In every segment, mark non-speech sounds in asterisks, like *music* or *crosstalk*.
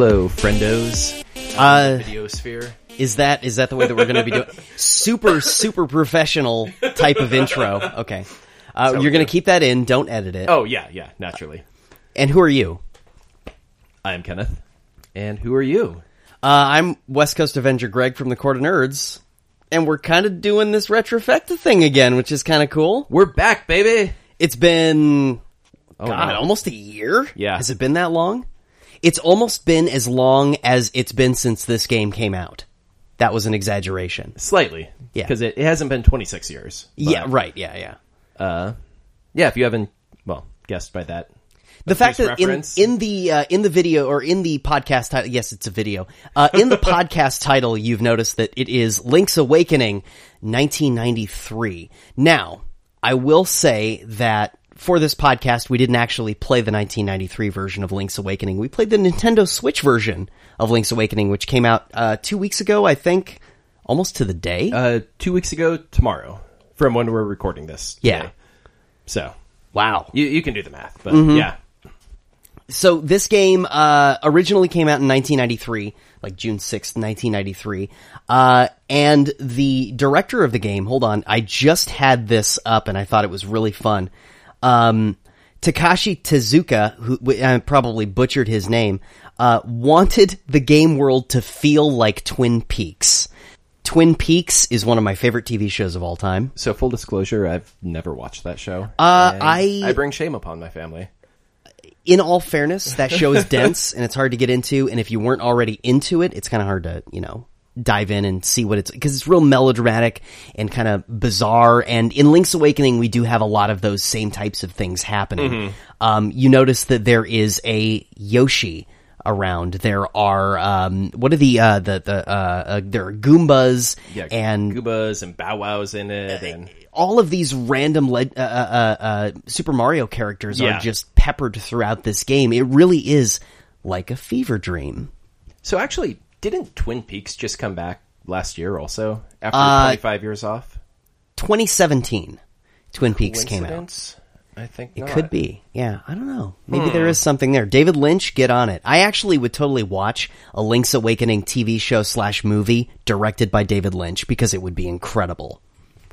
Hello, friendos. Uh, Videosphere. is that is that the way that we're going to be doing? *laughs* Super super professional type of intro. Okay, uh, you're going to keep that in. Don't edit it. Oh yeah, yeah, naturally. And who are you? I am Kenneth. And who are you? Uh, I'm West Coast Avenger Greg from the Court of Nerds, and we're kind of doing this retrofecta thing again, which is kind of cool. We're back, baby. It's been Oh, God, no. almost a year. Yeah. has it been that long? It's almost been as long as it's been since this game came out. That was an exaggeration. Slightly. Yeah. Because it, it hasn't been 26 years. But, yeah, right. Yeah, yeah. Uh, yeah, if you haven't, well, guessed by that. the fact that in, in the uh, in the video or in the podcast title, yes, it's a video. Uh, in the *laughs* podcast title, you've noticed that it is Link's Awakening, 1993. Now, I will say that for this podcast, we didn't actually play the 1993 version of Link's Awakening. We played the Nintendo Switch version of Link's Awakening, which came out uh, two weeks ago, I think, almost to the day. Uh, two weeks ago, tomorrow, from when we're recording this. today. Yeah. So, wow. you, you can do the math, but Mm-hmm. yeah. so this game uh, originally came out in 1993, like June 6th, 1993. Uh, and the director of the game, hold on, I just had this up and I thought it was really fun. Um, Takashi Tezuka, who I probably butchered his name, uh, wanted the game world to feel like Twin Peaks. Twin Peaks is one of my favorite TV shows of all time. So, full disclosure, I've never watched that show. Uh, I- I bring shame upon my family. in all fairness, that show is dense *laughs* and it's hard to get into. And if you weren't already into it, it's kind of hard to, you know, dive in and see what it's, cause it's real melodramatic and kind of bizarre. And in Link's Awakening, we do have a lot of those same types of things happening. Um, you notice that there is a Yoshi around. There are, um, what are the, uh, the, the, uh, uh there are Goombas Yeah, and Goobas and Bow Wows in it, and all of these random le- uh, uh, uh, Super Mario characters Yeah. are just peppered throughout this game. It really is like a fever dream. So actually, didn't Twin Peaks just come back last year also after Uh, 25 years off? 2017, Twin Peaks came out. I think It not. could be. Yeah, I don't know. Maybe Hmm. there is something there. David Lynch, get on it. I actually would totally watch a Link's Awakening TV show slash movie directed by David Lynch because it would be incredible.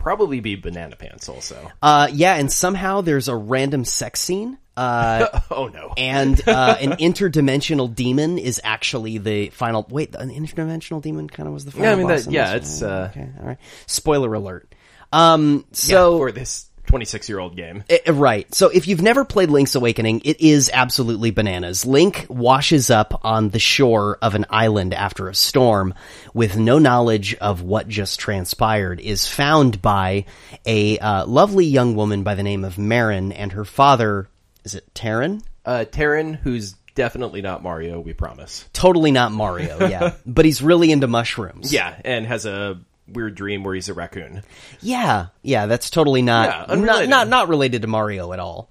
Probably be Banana Pants also. Uh, yeah, and somehow there's a random sex scene. Uh, *laughs* oh no. and uh, an *laughs* interdimensional demon is actually the final. Wait, an interdimensional demon kind of was the final. Yeah, I mean, that- yeah, it's, uh, okay. All right. Spoiler alert. Um. Yeah, So for this 26 year old game. Eh, right. So if you've never played Link's Awakening, it is absolutely bananas. Link washes up on the shore of an island after a storm with no knowledge of what just transpired, is found by a uh, lovely young woman by the name of Marin and her father, is it Tarin? Uh, Terran, who's definitely not Mario, we promise. Totally not Mario, yeah. *laughs* but he's really into mushrooms. Yeah, and has a weird dream where he's a raccoon. Yeah, yeah, that's totally not Yeah, not, not not related to Mario at all.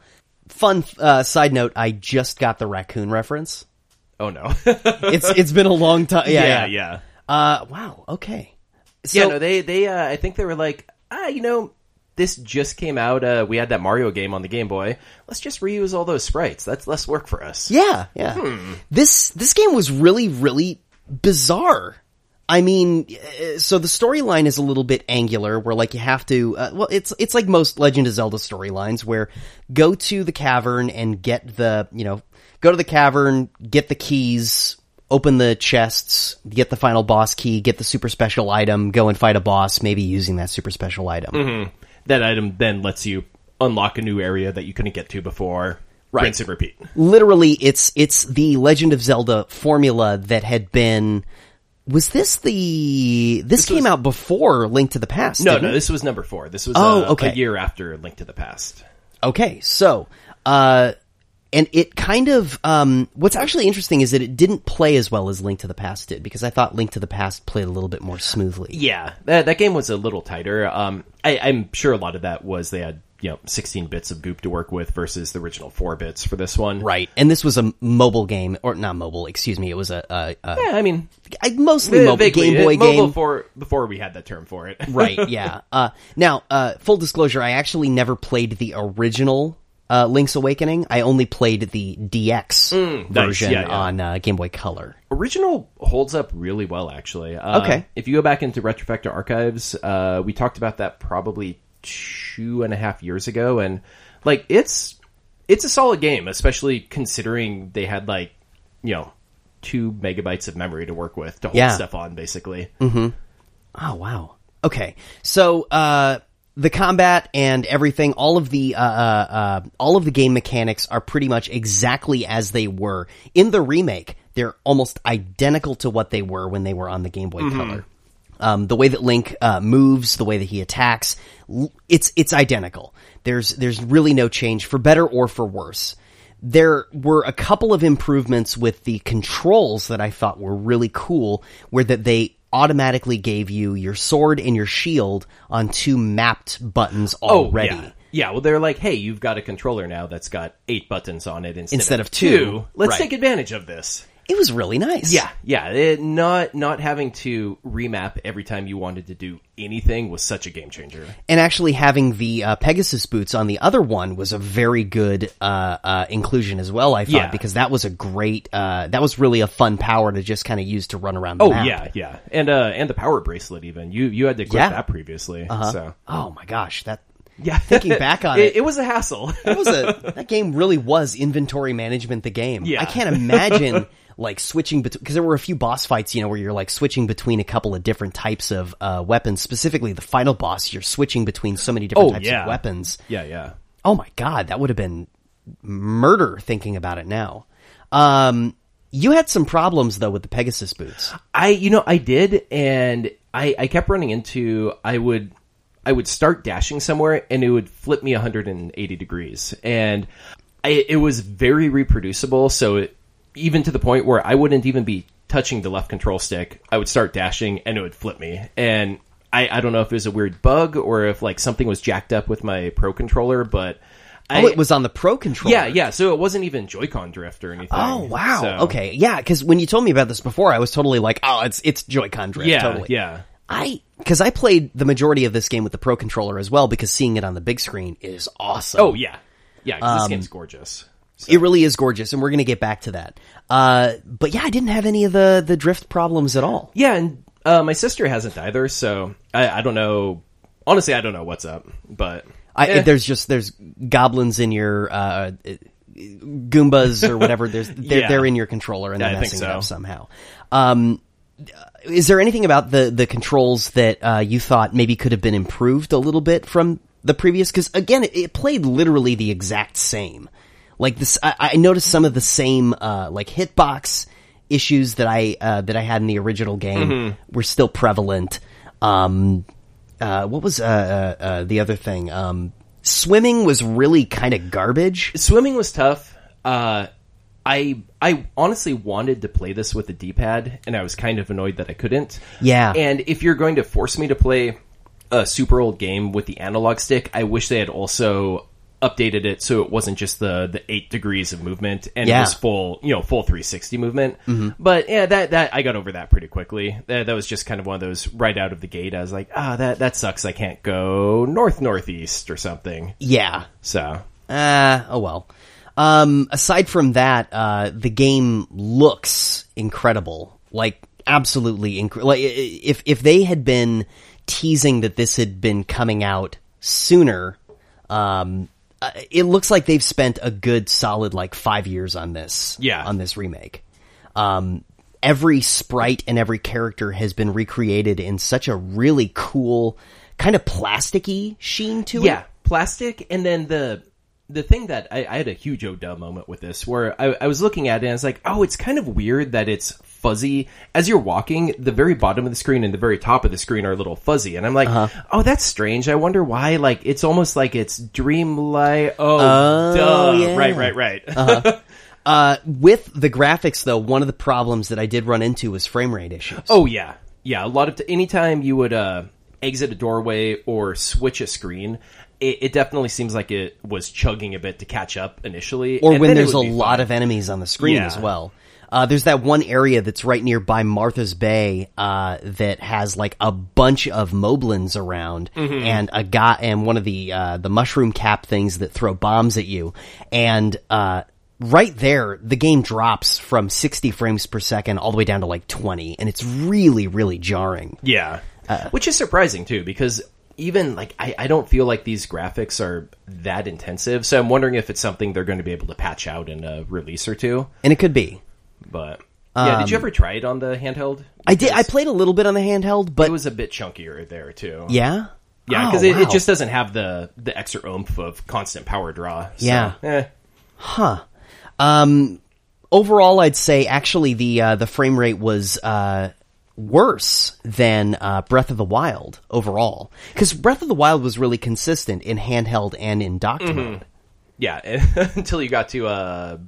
Fun uh, side note: I just got the raccoon reference. Oh no. *laughs* It's it's been a long time. Yeah, yeah, yeah. yeah. Uh, wow. Okay. So, yeah, no, they they uh, I think they were like, ah, you know, this just came out. Uh, we had that Mario game on the Game Boy. Let's just reuse all those sprites. That's less work for us. yeah, yeah. Hmm. This this game was really really bizarre. I mean, uh, so the storyline is a little bit angular, where like you have to. Uh, well, it's it's like most Legend of Zelda storylines, where go to the cavern and get the you know go to the cavern, get the keys, open the chests, get the final boss key, get the super special item, go and fight a boss, maybe using that super special item. That item then lets you unlock a new area that you couldn't get to before. Right. Rinse and repeat. literally it's it's the Legend of Zelda formula that had been was this the this, came was- out before Link to the Past? No, no, it? this was number four. This was Oh, uh, okay. a year after Link to the Past. Okay, so uh and it kind of um what's actually interesting is that it didn't play as well as Link to the Past did because I thought Link to the Past played a little bit more smoothly. Yeah, that that game was a little tighter. Um, I, I'm sure a lot of that was they had you know 16 bits of goop to work with versus the original four bits for this one. Right. And this was a mobile game or not mobile, excuse me, it was a, a, a Yeah, I mean, I- mostly mobile vaguely, Game Boy uh, mobile game. Before before we had that term for it. *laughs* right yeah uh now uh full disclosure i actually never played the original uh, Link's Awakening. I only played the DX Mm, nice. version Yeah, yeah. on uh, Game Boy Color. Original holds up really well, actually. Uh, Okay. If you go back into Retrofecta archives, uh, we talked about that probably two and a half years ago, and like it's it's a solid game, especially considering they had like you know two megabytes of memory to work with to hold Yeah. stuff on, basically. Oh wow. Okay, so uh, the combat and everything, all of the uh, uh, uh, all of the game mechanics are pretty much exactly as they were in the remake. They're almost identical to what they were when they were on the Game Boy Color. Um, the way that Link uh, moves, the way that he attacks, it's it's identical. There's there's really no change for better or for worse. There were a couple of improvements with the controls that I thought were really cool, where that they automatically gave you your sword and your shield on two mapped buttons Oh, already. yeah. Yeah, well, they're like, hey, you've got a controller now that's got eight buttons on it instead, Instead of two. Let's Right. take advantage of this. It was really nice. Yeah, yeah. It, not not having to remap every time you wanted to do anything was such a game changer. and actually having the uh, Pegasus boots on the other one was a very good uh, uh, inclusion as well. I thought Yeah. because that was a great, uh, that was really a fun power to just kind of use to run around. The Oh map. yeah, yeah, and uh, and the power bracelet even you you had to equip Yeah. that previously. So Oh my gosh, that yeah, Thinking back *laughs* on it, it- it was a hassle. that was a *laughs* that game really was inventory management. The game. Yeah. I can't imagine *laughs* like switching between because there were a few boss fights, you know, where you're like switching between a couple of different types of uh, weapons. Specifically, the final boss, you're switching between so many different Oh, types yeah. of weapons. yeah, yeah. Oh my god, that would have been murder thinking about it now. Um, you had some problems though with the Pegasus boots. I you know I did, and I I kept running into I would I would start dashing somewhere, and it would flip me 180 degrees, and I, it was very reproducible. So it, even to the point where I wouldn't even be touching the left control stick, I would start dashing, and it would flip me, and I I don't know if it was a weird bug or if like something was jacked up with my Pro controller, but. I, Oh, it was on the Pro controller. yeah, yeah. So it wasn't even Joy-Con drift or anything. Oh wow. So- Okay. Yeah, because when you told me about this before, I was totally like, oh, it's it's Joy-Con drift. Yeah, totally. yeah. I because I played the majority of this game with the Pro controller as well because seeing it on the big screen is awesome. Oh yeah, yeah. Um, this game's gorgeous. It really is gorgeous, and we're gonna get back to that. Uh, but yeah, I didn't have any of the the drift problems at all. Yeah, and uh, my sister hasn't either, so I, I don't know. Honestly, I don't know what's up, but I, eh. There's just there's goblins in your uh, Goombas or whatever. There's *laughs* they're, Yeah. they're in your controller and they're Yeah, messing it up somehow. Um, is there anything about the the controls that uh, you thought maybe could have been improved a little bit from the previous? Because again, it, it played literally the exact same. Like this, I, I noticed some of the same uh, like hitbox issues that I uh, that I had in the original game Mm-hmm. were still prevalent. Um, uh, what was uh, uh, uh, the other thing? Um, swimming was really kind of garbage. swimming was tough. Uh, I I honestly wanted to play this with a D-pad, and I was kind of annoyed that I couldn't. Yeah. And if you're going to force me to play a super old game with the analog stick, I wish they had also updated it so it wasn't just the the eight degrees of movement and Yeah. it was full you know full 360 movement but yeah that that i got over that pretty quickly that, that was just kind of one of those right out of the gate i was like ah that that sucks i can't go north northeast or something Yeah. so Uh, oh well. Um, aside from that, uh, the game looks incredible. Like, absolutely incredible. Like, if, if they had been teasing that this had been coming out sooner, um, uh, it looks like they've spent a good solid, like, five years on this. Yeah. On this remake. Um, every sprite and every character has been recreated in such a really cool, kind of plasticky sheen to it. Yeah, plastic, and then the the thing that I, I had a huge Odell moment with this, where I, I was looking at it and I was like, oh, it's kind of weird that it's fuzzy as you're walking. The very bottom of the screen and the very top of the screen are a little fuzzy, and I'm like, Uh-huh. oh, that's strange. I wonder why. Like, it's almost like it's dreamlight. Oh, Oh, duh. yeah. Right, right, right. *laughs* Uh, with the graphics, though, one of the problems that I did run into was frame rate issues. Oh yeah, yeah. A lot of t- anytime you would uh, exit a doorway or switch a screen, it, it definitely seems like it was chugging a bit to catch up initially. or and when there's a lot fine. of enemies on the screen Yeah. as well. Uh, there's that one area that's right nearby Martha's Bay uh, that has like a bunch of moblins around, and a guy and one of the uh, the mushroom cap things that throw bombs at you, and uh, right there the game drops from 60 frames per second all the way down to like 20, and it's really really jarring. Yeah. Uh, Which is surprising too, because even like I, I don't feel like these graphics are that intensive. So I'm wondering if it's something they're going to be able to patch out in a release or two. And it could be. But yeah, did you ever try it on the handheld? Um, I did. I played a little bit on the handheld, but It was a bit chunkier there too. yeah, Yeah, Oh, because it, wow. it just doesn't have the the extra oomph of constant power draw. So, Yeah. eh. Huh. Um, overall, I'd say actually the uh, the frame rate was uh, worse than uh, Breath of the Wild overall because Breath of the Wild was really consistent in handheld and in docked Mm-hmm. mode. yeah. *laughs* until you got to uh.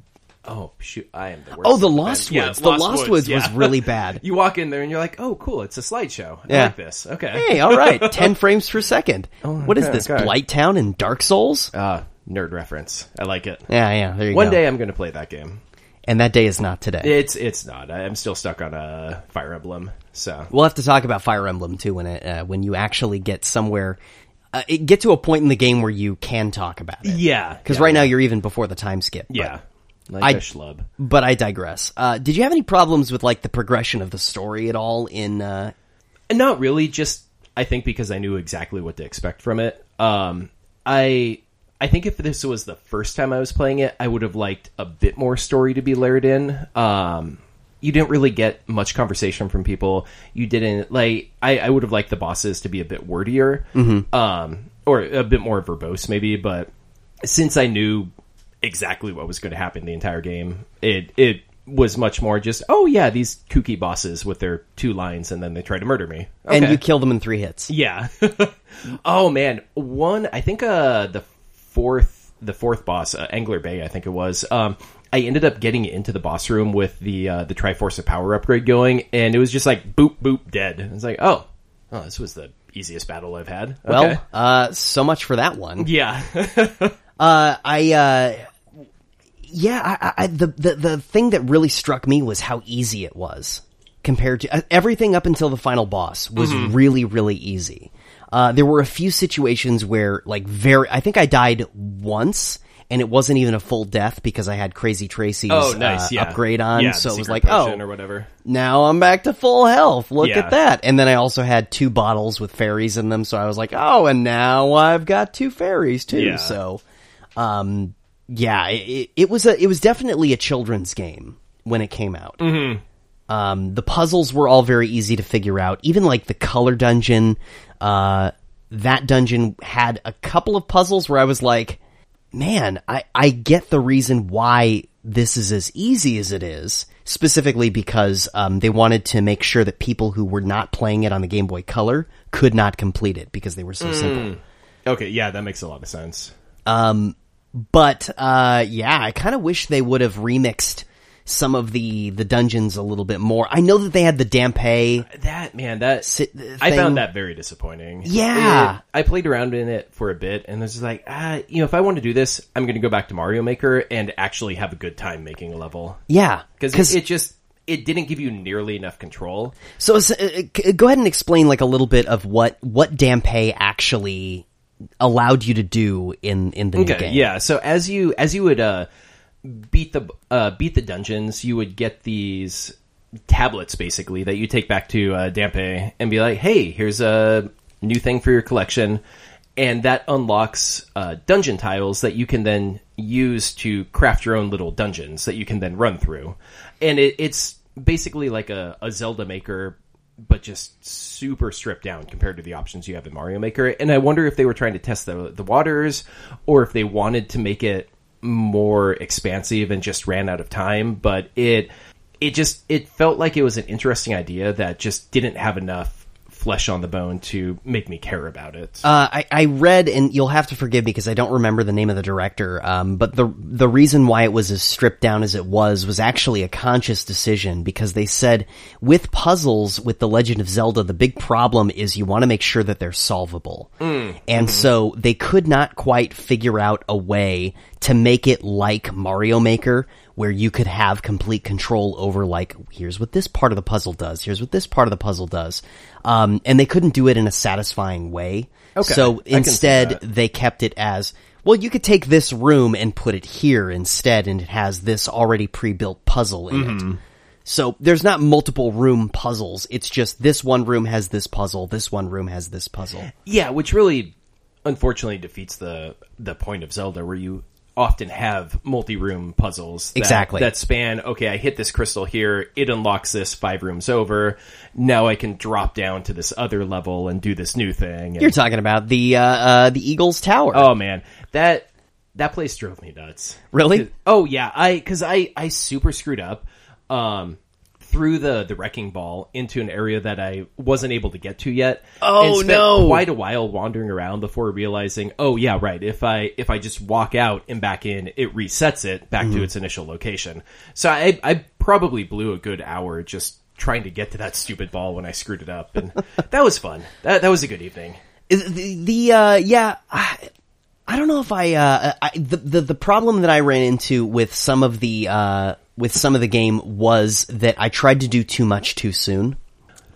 Oh shoot! I am the worst. Oh, the Lost Yeah, Woods. The Lost Woods was yeah. really *laughs* bad. you walk in there and you're like, "Oh, cool! It's a slideshow. I Yeah. like this." Okay. Hey, all right, *laughs* ten frames per second. what is Oh, this? okay. Blight Town and Dark Souls? Ah, nerd reference. I like it. Yeah, yeah. There you One go. day I'm going to play that game. and that day is not today. It's it's not. I'm still stuck on a Fire Emblem. So We'll have to talk about Fire Emblem too when it uh, when you actually get somewhere, uh, it, get to a point in the game where you can talk about it. yeah, Because yeah, right now you're even before the time skip. yeah, like I- a schlub. But, I digress. Uh, did you have any problems with like the progression of the story at all in? Uh, Not really. Just I think because I knew exactly what to expect from it. Um, I I think if this was the first time I was playing it, I would have liked a bit more story to be layered in. Um, you didn't really get much conversation from people. You didn't like. I, I would have liked the bosses to be a bit wordier, um, or a bit more verbose, maybe. But since I knew exactly what was going to happen the entire game, it it was much more just, oh yeah, these kooky bosses with their two lines, and then they try to murder me. And you kill them in three hits. Yeah. *laughs* oh man, one. I think uh the fourth the fourth boss, uh, Angler Bay, I think it was. Um, I ended up getting into the boss room with the uh, the Triforce of Power upgrade going, and it was just like boop boop dead. It's like oh, oh, this was the easiest battle I've had. Well, uh, so much for that one. yeah, *laughs* Uh, I, uh, yeah, I, I, the, the, the thing that really struck me was how easy it was compared to uh, everything up until the final boss was really, really easy. Uh, there were a few situations where, like, very, I think I died once and it wasn't even a full death because I had Crazy Tracy's oh nice, uh, yeah, upgrade on. Yeah, so it was like, oh, or whatever. now I'm back to full health. Look Yeah. at that. And then I also had two bottles with fairies in them. So I was like, oh, and now I've got two fairies too. So, um, yeah, it, it was a, it was definitely a children's game when it came out. Mm-hmm. Um, the puzzles were all very easy to figure out. Even like the color dungeon, uh, that dungeon had a couple of puzzles where I was like, man, I, I get the reason why this is as easy as it is, specifically because um, they wanted to make sure that people who were not playing it on the Game Boy Color could not complete it because they were so simple. Okay, yeah, that makes a lot of sense. Um, but uh, yeah, I kind of wish they would have remixed some of the the dungeons a little bit more. I know that they had the Dampe. That man, that Sit- I found that very disappointing. Yeah. It- I played around in it for a bit, and it's like, ah, you know, if I want to do this, I'm going to go back to Mario Maker and actually have a good time making a level Yeah, because it, it just it didn't give you nearly enough control. So, so, uh, c- go ahead and explain like a little bit of what what Dampe actually allowed you to do in in the new Okay, game. yeah. So as you as you would uh, beat the uh, beat the dungeons, you would get these tablets basically that you take back to uh, Dampe and be like, "Hey, here's a new thing for your collection," and that unlocks uh, dungeon tiles that you can then use to craft your own little dungeons that you can then run through, and it, it's basically like a, a Zelda Maker. But just super stripped down compared to the options you have in Mario Maker, and I wonder if they were trying to test the the waters, or if they wanted to make it more expansive and just ran out of time. But it it just it felt like it was an interesting idea that just didn't have enough flesh on the bone to make me care about it. Uh, I, I read, and you'll have to forgive me because I don't remember the name of the director. Um, but the the reason why it was as stripped down as it was was actually a conscious decision because they said with puzzles with the Legend of Zelda, the big problem is you want to make sure that they're solvable, and so they could not quite figure out a way to make it like Mario Maker, where you could have complete control over like here's what this part of the puzzle does, here's what this part of the puzzle does, um, and they couldn't do it in a satisfying way. Okay, So I can see instead, they kept it as well. You could take this room and put it here instead, and it has this already pre-built puzzle in Mm-hmm. it. So there's not multiple room puzzles. It's just this one room has this puzzle. This one room has this puzzle. Yeah, which really, unfortunately, defeats the the point of Zelda, where you often have multi-room puzzles that, Exactly. that span. Okay, I hit this crystal here; it unlocks this five rooms over. Now I can drop down to this other level and do this new thing. and- You're talking about the uh, uh, the Eagles Tower. oh man, that that place drove me nuts. Really? Oh yeah, I because I I super screwed up. Um, threw the the wrecking ball into an area that I wasn't able to get to yet. Oh, and spent no. Quite a while wandering around before realizing, oh yeah, right. If I if I just walk out and back in, it resets it back Mm-hmm. to its initial location. So I I probably blew a good hour just trying to get to that stupid ball when I screwed it up, and *laughs* that was fun. That that was a good evening. The, the uh, yeah. I, I don't know if I, uh, I the, the the problem that I ran into with some of the uh, with some of the game was that I tried to do too much too soon.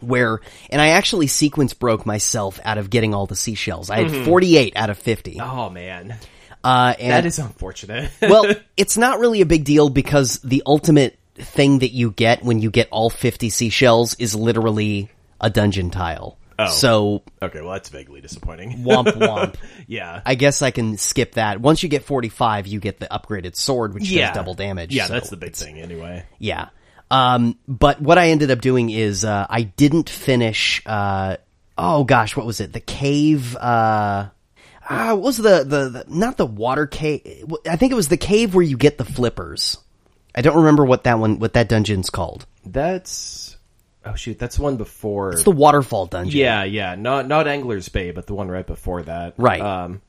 Where and I actually sequence broke myself out of getting all the seashells. I had 48 out of 50. Oh man, Uh, and that is unfortunate. *laughs* well, it's not really a big deal because the ultimate thing that you get when you get all 50 seashells is literally a dungeon tile. Oh. So okay, well that's vaguely disappointing. womp *laughs* womp. yeah. I guess I can skip that. Once you get 45, you get the upgraded sword, which yeah, does double damage. Yeah, so that's the big thing anyway. Yeah. Um, but what I ended up doing is, uh, I didn't finish, uh, oh gosh, what was it? The cave, uh, ah, what was the, the, the, not the water cave, I think it was the cave where you get the flippers. I don't remember what that one, what that dungeon's called. That's oh shoot, that's the one before. It's the waterfall dungeon. yeah, yeah, not not Angler's Bay, but the one right before that. Right. Um,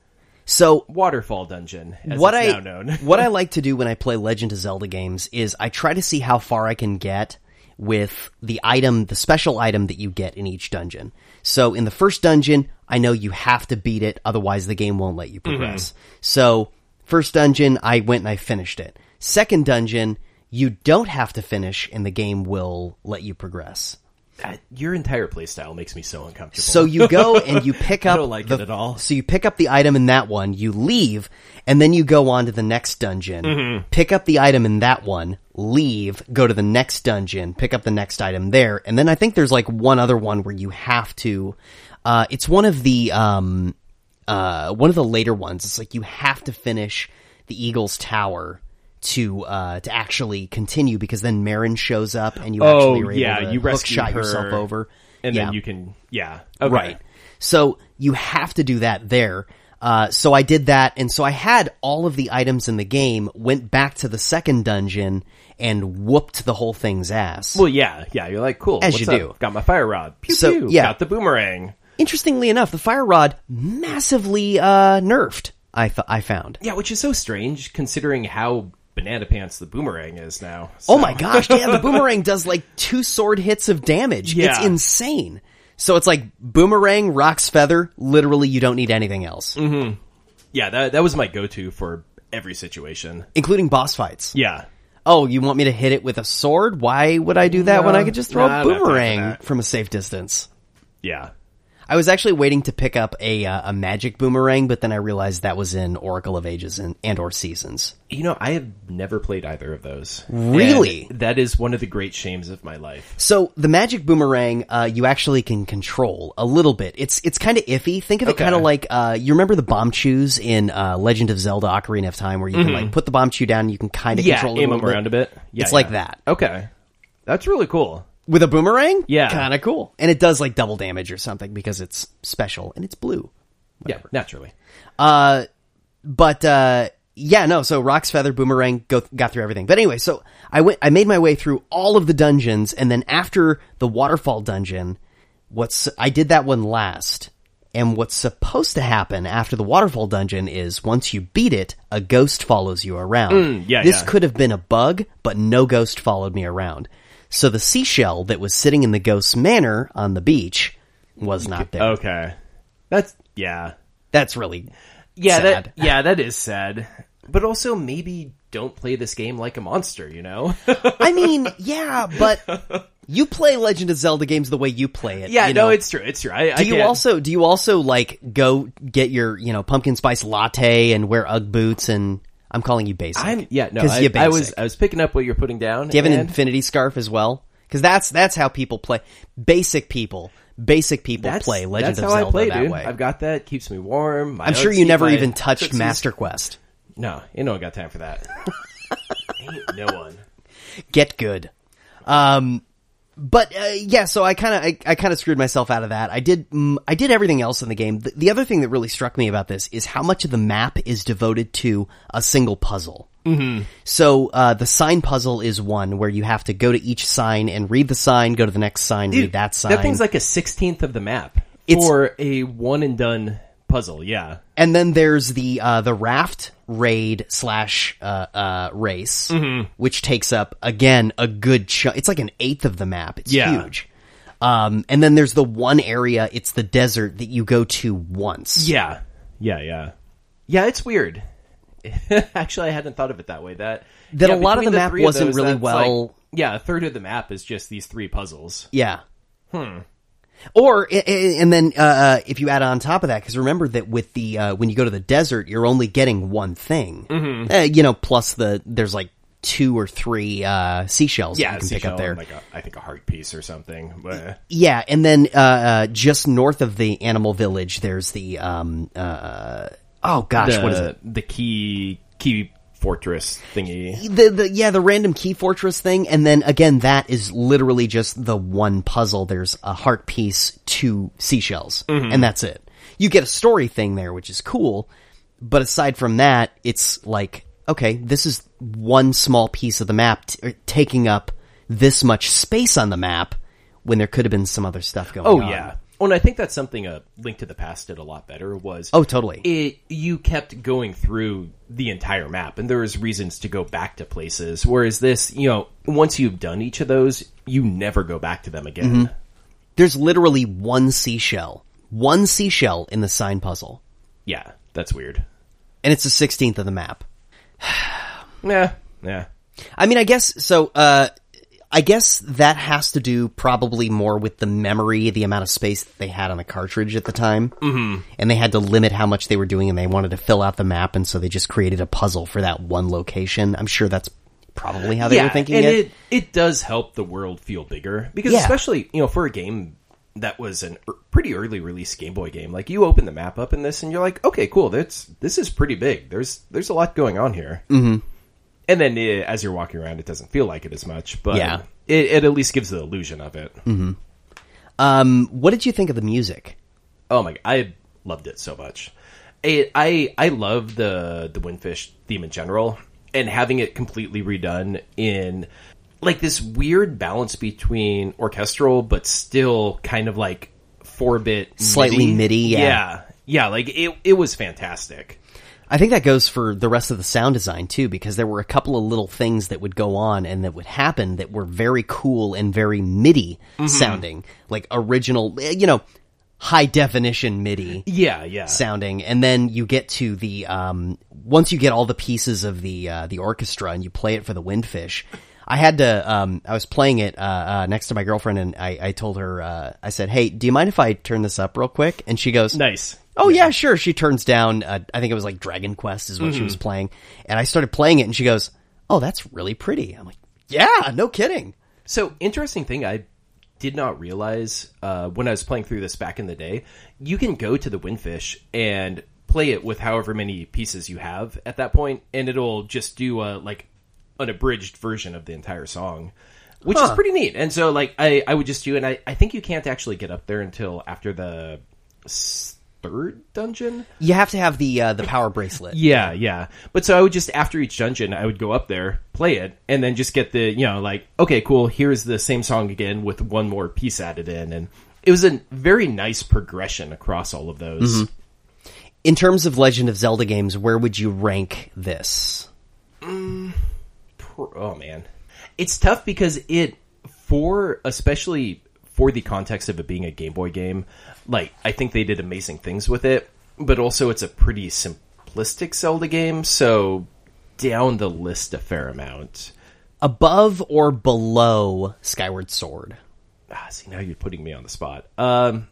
So Waterfall Dungeon, as what it's I now known. *laughs* what I *laughs* like to do when I play Legend of Zelda games is I try to see how far I can get with the item, the special item that you get in each dungeon. So in the first dungeon, I know you have to beat it, otherwise the game won't let you progress. So first dungeon, I went and I finished it. Second dungeon, you don't have to finish, and the game will let you progress. Uh, Your entire playstyle makes me so uncomfortable. So you go *laughs* and you pick up. don't like the, it at all. So you pick up the item in that one, you leave, and then you go on to the next dungeon. Mm-hmm. Pick up the item in that one, leave, go to the next dungeon, pick up the next item there, and then I think there's like one other one where you have to. Uh, it's one of the um, uh, one of the later ones. It's like you have to finish the Eagles Tower. To uh to actually continue because then Marin shows up and you oh actually are able yeah, to you hook rescue shot yourself over and Yeah. then you can yeah okay. Right. So you have to do that there. Uh, so I did that, and so I had all of the items in the game, went back to the second dungeon, and whooped the whole thing's ass. Well, yeah, yeah. You're like cool. As you up? do. Got my fire rod. Pew So, pew. yeah. Got the boomerang. Interestingly enough, the fire rod massively uh, nerfed. I th- I found. Yeah, which is so strange considering how banana pants the boomerang is now. Oh my gosh! Yeah, the boomerang does like two sword hits of damage. It's insane. So it's like boomerang, Roc's feather. Literally, you don't need anything else, mm-hmm. Yeah, that that was my go-to for every situation. including boss fights. Yeah. Oh, you want me to hit it with a sword? Why would I do that when I could just throw no, a don't have time for boomerang from a safe distance? Yeah. I was actually waiting to pick up a uh, a magic boomerang, but then I realized that was in Oracle of Ages and, and or Seasons. You know, I have never played either of those. Really? And that is one of the great shames of my life. So the magic boomerang, uh, you actually can control a little bit. It's it's kind of iffy. Think of it kind of like uh, you remember the bombchus in uh, Legend of Zelda: Ocarina of Time, where you can like put the bombchu down, and you can kind of Mm-hmm. Yeah, control aim a them little around a bit. Yeah, It's like that. Okay. That's really cool. With a boomerang. Yeah. kind of cool, and it does like double damage or something because it's special and it's blue. Yeah, naturally. Uh, but uh, yeah, no. So Roc's Feather Boomerang go, got through everything. But anyway, so I went, I made my way through all of the dungeons, and then after the waterfall dungeon, what's I did that one last. And what's supposed to happen after the waterfall dungeon is once you beat it, a ghost follows you around. Mm, yeah, this yeah. could have been a bug, but no ghost followed me around. So the seashell that was sitting in the ghost's manor on the beach was not there. Okay. That's yeah. That's really Yeah, sad. that yeah, that is sad. But also maybe don't play this game like a monster, you know? *laughs* I mean, *laughs* yeah, but you play Legend of Zelda games the way you play it. yeah, you no, know? it's true. It's true. I, I Do you can't- also do you also like go get your you know pumpkin spice latte and wear UGG boots and I'm calling you basic. I'm yeah, no, I, I was I was picking up what you're putting down. Do you have an infinity scarf as well? Because that's that's how people play. Basic people, basic people that's, play Legend that's of how Zelda I play, that dude. way. I've got that. Keeps me warm. My I'm sure you never even touched Master Quest. No, you know I got time for that. *laughs* Ain't no one. Get good. Um, but uh, yeah, so I kind of I, I kind of screwed myself out of that. I did mm, I did everything else in the game. The, the other thing that really struck me about this is how much of the map is devoted to a single puzzle. Mm-hmm. So uh, the sign puzzle is one where you have to go to each sign and read the sign, go to the next sign, read that sign. That thing's like a sixteenth of the map It's- for a one and done puzzle. Yeah. And then there's the uh, the raft raid slash uh, uh, race, Mm-hmm. which takes up again a good chunk. It's like an eighth of the map. It's Yeah. huge. Um, and then there's the one area. It's the desert that you go to once. Yeah. Yeah. Yeah. Yeah. It's weird. *laughs* Actually, I hadn't thought of it that way. That That yeah, a lot of between the map wasn't those, really well- like- yeah, a third of the map is just these three puzzles. Yeah. Hmm. Or and then uh, uh, if you add on top of that, because remember that with the uh, when you go to the desert, you're only getting one thing. Mm-hmm. Uh, you know, plus the there's like two or three uh, seashells that Yeah, you can pick up there. Like a, I think a heart piece or something. But Yeah, and then uh, uh, just north of the animal village, there's the um, uh, oh gosh, the, what is it? The key key fortress thingy. The the yeah the random key fortress thing, and then again that is literally just the one puzzle. There's a heart piece, two seashells, and that's it. You get a story thing there, which is cool, but aside from that, it's like okay, this is one small piece of the map t- er, taking up this much space on the map when there could have been some other stuff going Oh on. Oh yeah. Oh, and I think that's something a Link to the Past did a lot better. Was Oh, totally. it you kept going through the entire map and there was reasons to go back to places whereas this you know once you've done each of those you never go back to them again Mm-hmm. There's literally one seashell, one seashell in the sign puzzle, yeah that's weird and it's the sixteenth of the map. *sighs* yeah yeah I mean, I guess so. Uh, I guess that has to do probably more with the memory, the amount of space that they had on the cartridge at the time, mm-hmm. and they had to limit how much they were doing, and they wanted to fill out the map, and so they just created a puzzle for that one location. I'm sure that's probably how they yeah were thinking and it. it it does help the world feel bigger because Yeah. especially you know for a game that was an er, pretty early release Game Boy game like you open the map up in this and you're like okay cool that's this is pretty big there's there's a lot going on here mm-hmm. And then eh, as you're walking around it doesn't feel like it as much but Yeah. it, it at least gives the illusion of it Um, what did you think of the music? Oh my! I loved it so much. It, I I love the the Windfish theme in general, and having it completely redone in like this weird balance between orchestral but still kind of like four bit, Slightly MIDI, yeah. yeah, yeah. Like it it was fantastic. I think that goes for the rest of the sound design too, because there were a couple of little things that would go on and that would happen that were very cool and very MIDI sounding, like original, eh, you know, high definition MIDI Yeah, yeah. sounding. And then you get to the um, once you get all the pieces of the uh, the orchestra and you play it for the Windfish. I had to. Um, I was playing it uh, uh, next to my girlfriend, and I, I told her. Uh, I said, "Hey, do you mind if I turn this up real quick?" And she goes, Nice. Oh yeah, sure. She turns down. Uh, I think it was like Dragon Quest is what she was playing, and I started playing it, and she goes, "Oh, that's really pretty." I'm like, "Yeah, no kidding." So interesting thing I did not realize uh, when I was playing through this back in the day. You can go to the Windfish and play it with however many pieces you have at that point, and it'll just do a like an abridged version of the entire song, which is pretty neat. And so like I I would just do, and I I think you can't actually get up there until after the s- third dungeon. You have to have the uh, the power bracelet. *laughs* Yeah, yeah. But so I would just after each dungeon, I would go up there, play it, and then just get the you know like okay, cool. Here's the same song again with one more piece added in, and it was a very nice progression across all of those. In terms of Legend of Zelda games, where would you rank this? oh man it's tough because it for especially for the context of it being a game boy game like i think they did amazing things with it but also it's a pretty simplistic zelda game so down the list a fair amount Above or below Skyward Sword? ah, see now you're putting me on the spot um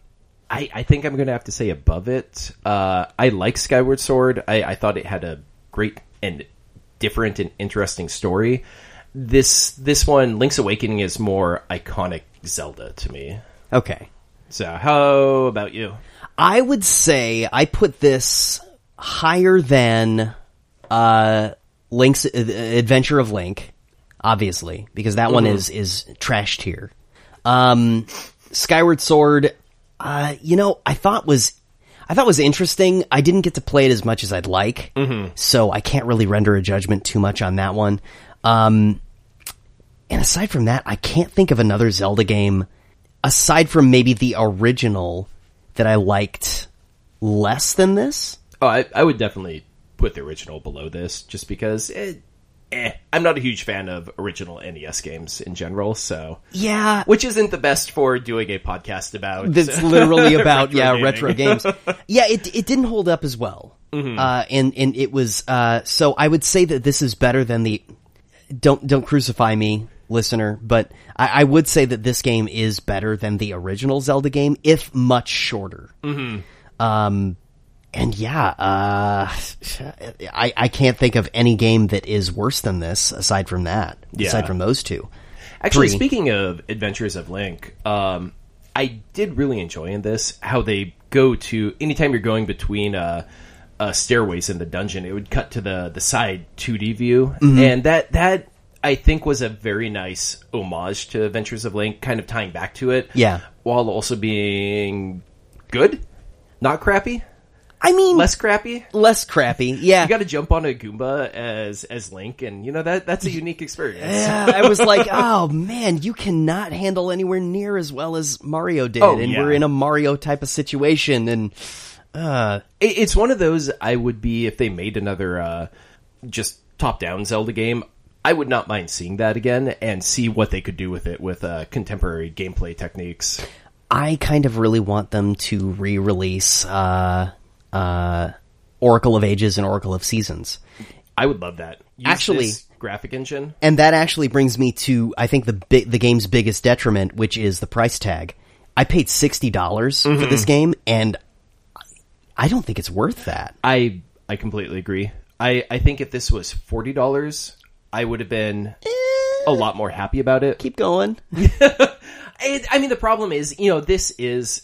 I, I think I'm gonna have to say above it. Uh, I like Skyward Sword. I, I thought it had a great and different and interesting story. This this one, Link's Awakening, is more iconic Zelda to me. Okay. So how about you? I would say I put this higher than uh, Link's uh, Adventure of Link, obviously, because that one is is trashed here. Um, Skyward Sword, uh, you know, I thought was I thought was interesting. I didn't get to play it as much as I'd like, so I can't really render a judgment too much on that one. Um, and aside from that, I can't think of another Zelda game aside from maybe the original that I liked less than this. Oh, I, I would definitely put the original below this, just because it, eh, I'm not a huge fan of original NES games in general. So Yeah, which isn't the best for doing a podcast about. that's literally *laughs* about retro yeah gaming. retro games. *laughs* Yeah, it it didn't hold up as well, uh, and and it was uh, so I would say that this is better than the. Don't don't crucify me, listener, but I, I would say that this game is better than the original Zelda game, if much shorter. Mm-hmm. Um, and yeah, uh, I I can't think of any game that is worse than this aside from that. Yeah. Aside from those two. Actually, Three. speaking of Adventures of Link, um, I did really enjoy in this how they go to anytime you're going between uh, uh, stairways in the dungeon, it would cut to the the side 2D view, Mm-hmm. and that that I think was a very nice homage to Adventures of Link, kind of tying back to it, Yeah. while also being good, not crappy, I mean, less crappy. less crappy. Yeah, You got to jump on a Goomba as as Link, and you know that that's a unique experience. Yeah, I was like, *laughs* oh man, you cannot handle anywhere near as well as Mario did, Oh, and yeah. we're in a Mario type of situation, and uh, It- It's one of those I would be if they made another uh, just top-down Zelda game. I would not mind seeing that again and see what they could do with it with uh, contemporary gameplay techniques. I kind of really want them to re-release uh, uh, Oracle of Ages and Oracle of Seasons, I would love that. Use Actually- this graphic engine. and that actually brings me to I think the bi- the game's biggest detriment, which is the price tag. I paid sixty dollars for this game, and I don't think it's worth that. I I completely agree. I I think if this was forty dollars, I would have been a lot more happy about it. Keep going. *laughs* It, I mean, the problem is, you know, this is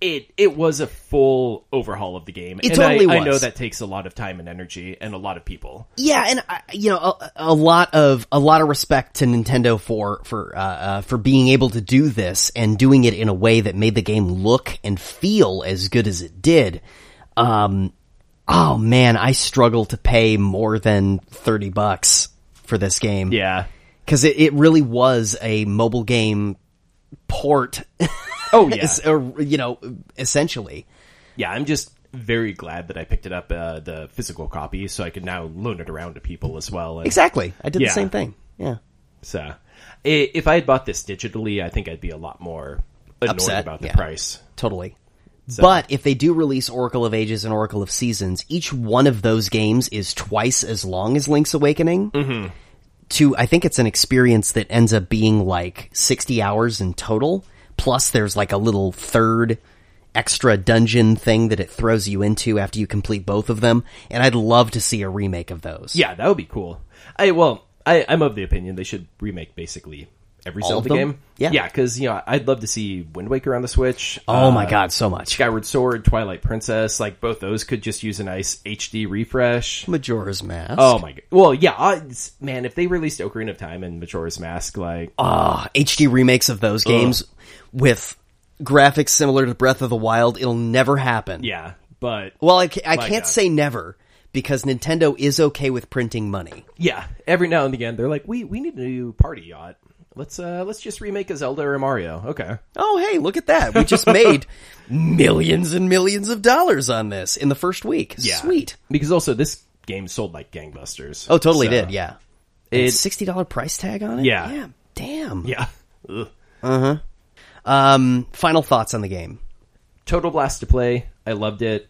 it. It was a full overhaul of the game. It and totally I, I know that takes a lot of time and energy and a lot of people. Yeah, and I, you know, a, a lot of a lot of respect to Nintendo for for uh, uh, for being able to do this and doing it in a way that made the game look and feel as good as it did. Um, oh man, I struggle to pay more than thirty bucks for this game. Yeah. because it, it really was a mobile game port. Oh *laughs* yeah. You know, essentially. yeah. I'm just very glad that I picked it up uh, the physical copy, so I can now loan it around to people as well. And Exactly, I did Yeah. the same thing. Yeah. So, if I had bought this digitally, I think I'd be a lot more annoyed Upset, about the yeah. price. Totally. But if they do release Oracle of Ages and Oracle of Seasons, each one of those games is twice as long as Link's Awakening. Mm-hmm. To I think it's an experience that ends up being like sixty hours in total. Plus, there's like a little third extra dungeon thing that it throws you into after you complete both of them. And I'd love to see a remake of those. Yeah, that would be cool. I well, I, I'm of the opinion they should remake basically every All Zelda game. Yeah. yeah, because you know I'd love to see Wind Waker on the Switch. Oh Uh, my god, so much. Skyward Sword, Twilight Princess, like both those could just use a nice HD refresh. Majora's Mask. Oh my god! Well, yeah, uh, man. If they released Ocarina of Time and Majora's Mask, like, Ah, HD remakes of those games with graphics similar to Breath of the Wild, it'll never happen. yeah, but Well, I, I can't God. say never because Nintendo is okay with printing money. yeah, every now and again they're like, we we need a new party yacht. Let's uh let's just remake a Zelda or a Mario. Okay. Oh, hey, look at that. We just made *laughs* millions and millions of dollars on this in the first week. Sweet. Because also this game sold like gangbusters. Oh, totally So, did. Yeah. It's It- $60 price tag on it? Yeah. Yeah. Damn. Yeah. *laughs* Ugh. Um, final thoughts on the game. Total blast to play. I loved it.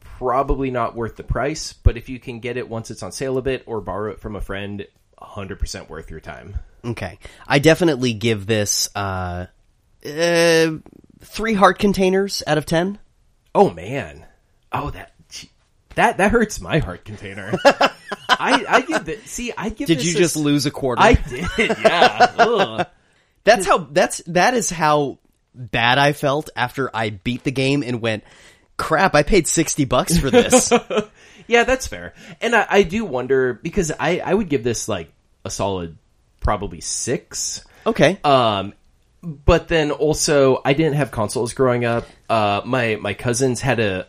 Probably not worth the price, but if you can get it once it's on sale a bit or borrow it from a friend, 100% worth your time. Okay. I definitely give this, uh, uh, three heart containers out of 10. Oh man. Oh that that that hurts my heart container. I I give it. See, I give. Did you a just lose a quarter? I did. Yeah. *laughs* That's how that's that is how bad I felt after I beat the game and went, crap! I paid sixty bucks for this. *laughs* Yeah, that's fair. And I, I do wonder because I I would give this like a solid probably six. okay, Um, but then also I didn't have consoles growing up. Uh, my my cousins had a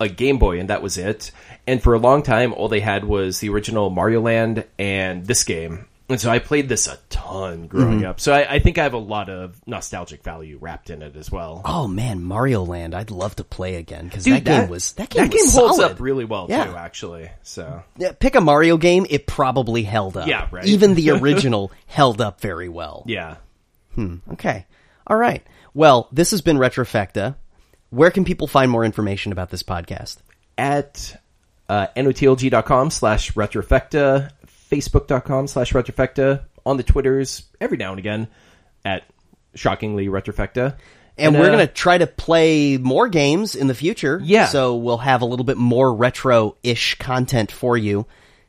a Game Boy and that was it. And for a long time, all they had was the original Mario Land and this game. And so I played this a ton growing up. So I, I think I have a lot of nostalgic value wrapped in it as well. oh man, Mario Land! I'd love to play again because Dude, that game was that game, that game holds solid. up really well Yeah. too, actually. So Yeah, pick a Mario game, it probably held up. Yeah, right. Even the *laughs* original held up very well. yeah, Okay. All right. Well, this has been Retrofecta. Where can people find more information about this podcast? at uh, notlg.com slash retrofecta, facebook.com slash retrofecta, on the Twitters every now and again at shockingly retrofecta. And, we're uh, going to try to play more games in the future. Yeah. So we'll have a little bit more retro-ish content for you.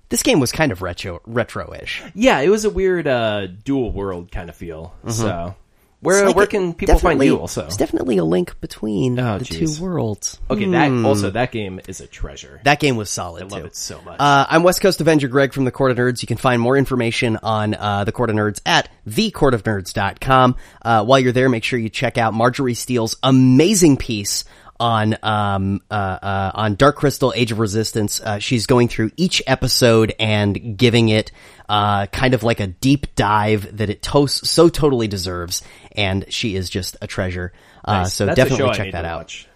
This game was kind of retro retro-ish. Yeah, it was a weird uh, dual world kind of feel. So where. It's like where can people find you also? There's definitely a link between Oh, the jeez. two worlds. Okay, that also that game is a treasure. That game was solid. I love too. it so much. Uh, I'm West Coast Avenger Greg from the Court of Nerds. You can find more information on uh, the Court of Nerds at thecourtofnerds.com. Uh, while you're there, make sure you check out Marjorie Steele's amazing piece on um, uh, uh, on Dark Crystal: Age of Resistance. Uh, she's going through each episode and giving it uh, kind of like a deep dive that it to- so totally deserves. And she is just a treasure. Uh, Nice. so That's definitely I check that out. watch.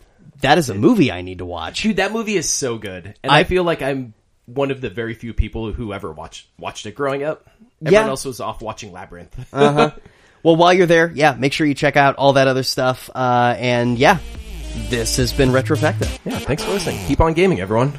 That is a movie I need to watch. Dude, that movie is so good, and I, feel like I'm one of the very few people who ever watched watched it growing up. Everyone Yeah. else was off watching Labyrinth. *laughs* Well, while you're there, yeah, make sure you check out all that other stuff. Uh, and yeah, this has been Retrofecta. yeah, thanks for listening. Keep on gaming, everyone.